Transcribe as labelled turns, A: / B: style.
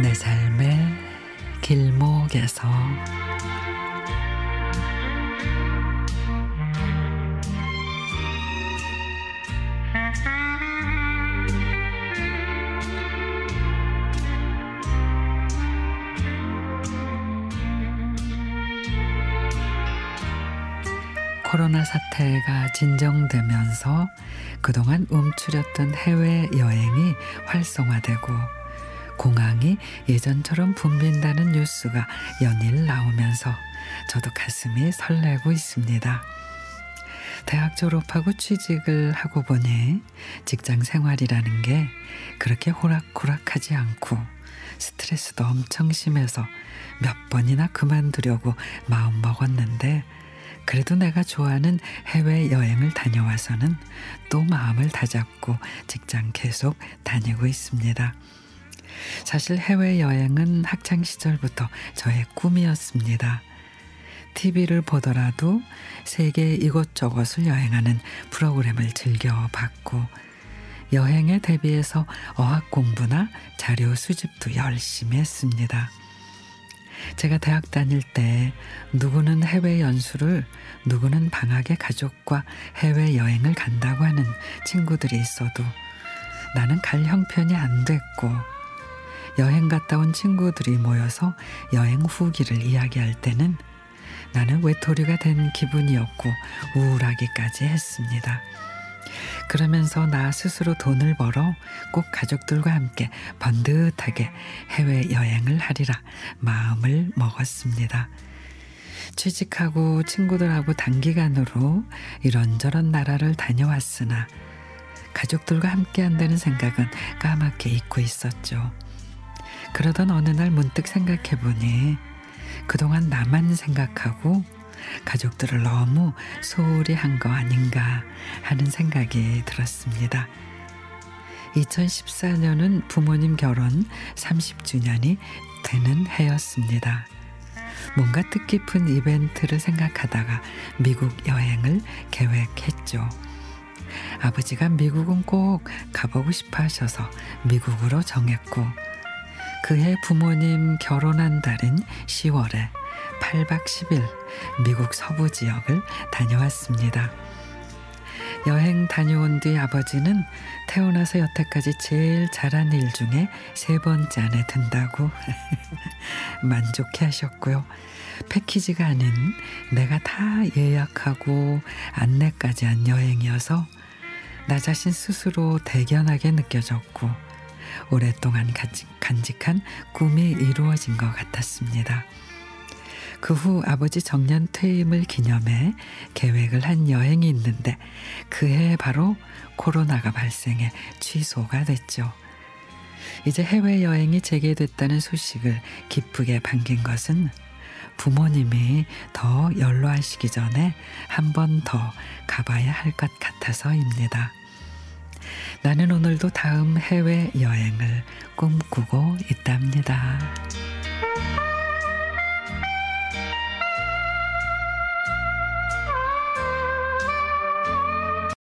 A: 내 삶의 길목에서. 코로나 사태가 진정되면서 그동안 움츠렸던 해외 여행이 활성화되고 공항이 예전처럼 붐빈다는 뉴스가 연일 나오면서 저도 가슴이 설레고 있습니다. 대학 졸업하고 취직을 하고 보니 직장 생활이라는 게 그렇게 호락호락하지 않고 스트레스도 엄청 심해서 몇 번이나 그만두려고 마음 먹었는데 그래도 내가 좋아하는 해외 여행을 다녀와서는 또 마음을 다잡고 직장 계속 다니고 있습니다. 사실 해외 여행은 학창 시절부터 저의 꿈이었습니다. TV를 보더라도 세계 이곳저곳을 여행하는 프로그램을 즐겨봤고 여행에 대비해서 어학 공부나 자료 수집도 열심히 했습니다. 제가 대학 다닐 때 누구는 해외 연수를 누구는 방학에 가족과 해외 여행을 간다고 하는 친구들이 있어도 나는 갈 형편이 안 됐고 여행 갔다 온 친구들이 모여서 여행 후기를 이야기할 때는 나는 외톨이가 된 기분이었고 우울하기까지 했습니다. 그러면서 나 스스로 돈을 벌어 꼭 가족들과 함께 번듯하게 해외 여행을 하리라 마음을 먹었습니다. 취직하고 친구들하고 단기간으로 이런저런 나라를 다녀왔으나 가족들과 함께 한다는 생각은 까맣게 잊고 있었죠. 그러던 어느 날 문득 생각해 보니 그동안 나만 생각하고 가족들을 너무 소홀히 한 거 아닌가 하는 생각이 들었습니다. 2014년은 부모님 결혼 30주년이 되는 해였습니다. 뭔가 뜻깊은 이벤트를 생각하다가 미국 여행을 계획했죠. 아버지가 미국은 꼭 가보고 싶어 하셔서 미국으로 정했고 그해 부모님 결혼한 달인 10월에 8박 10일 미국 서부 지역을 다녀왔습니다. 여행 다녀온 뒤 아버지는 태어나서 여태까지 제일 잘한 일 중에 세 번째 안에 든다고 만족해 하셨고요. 패키지가 아닌 내가 다 예약하고 안내까지 한 여행이어서 나 자신 스스로 대견하게 느껴졌고 오랫동안 간직한 꿈이 이루어진 것 같았습니다. 그 후 아버지 정년 퇴임을 기념해 계획을 한 여행이 있는데 그해 바로 코로나가 발생해 취소가 됐죠. 이제 해외 여행이 재개됐다는 소식을 기쁘게 반긴 것은 부모님이 더 연로하시기 전에 한 번 더 가봐야 할 것 같아서입니다. 나는 오늘도 다음 해외 여행을 꿈꾸고 있답니다.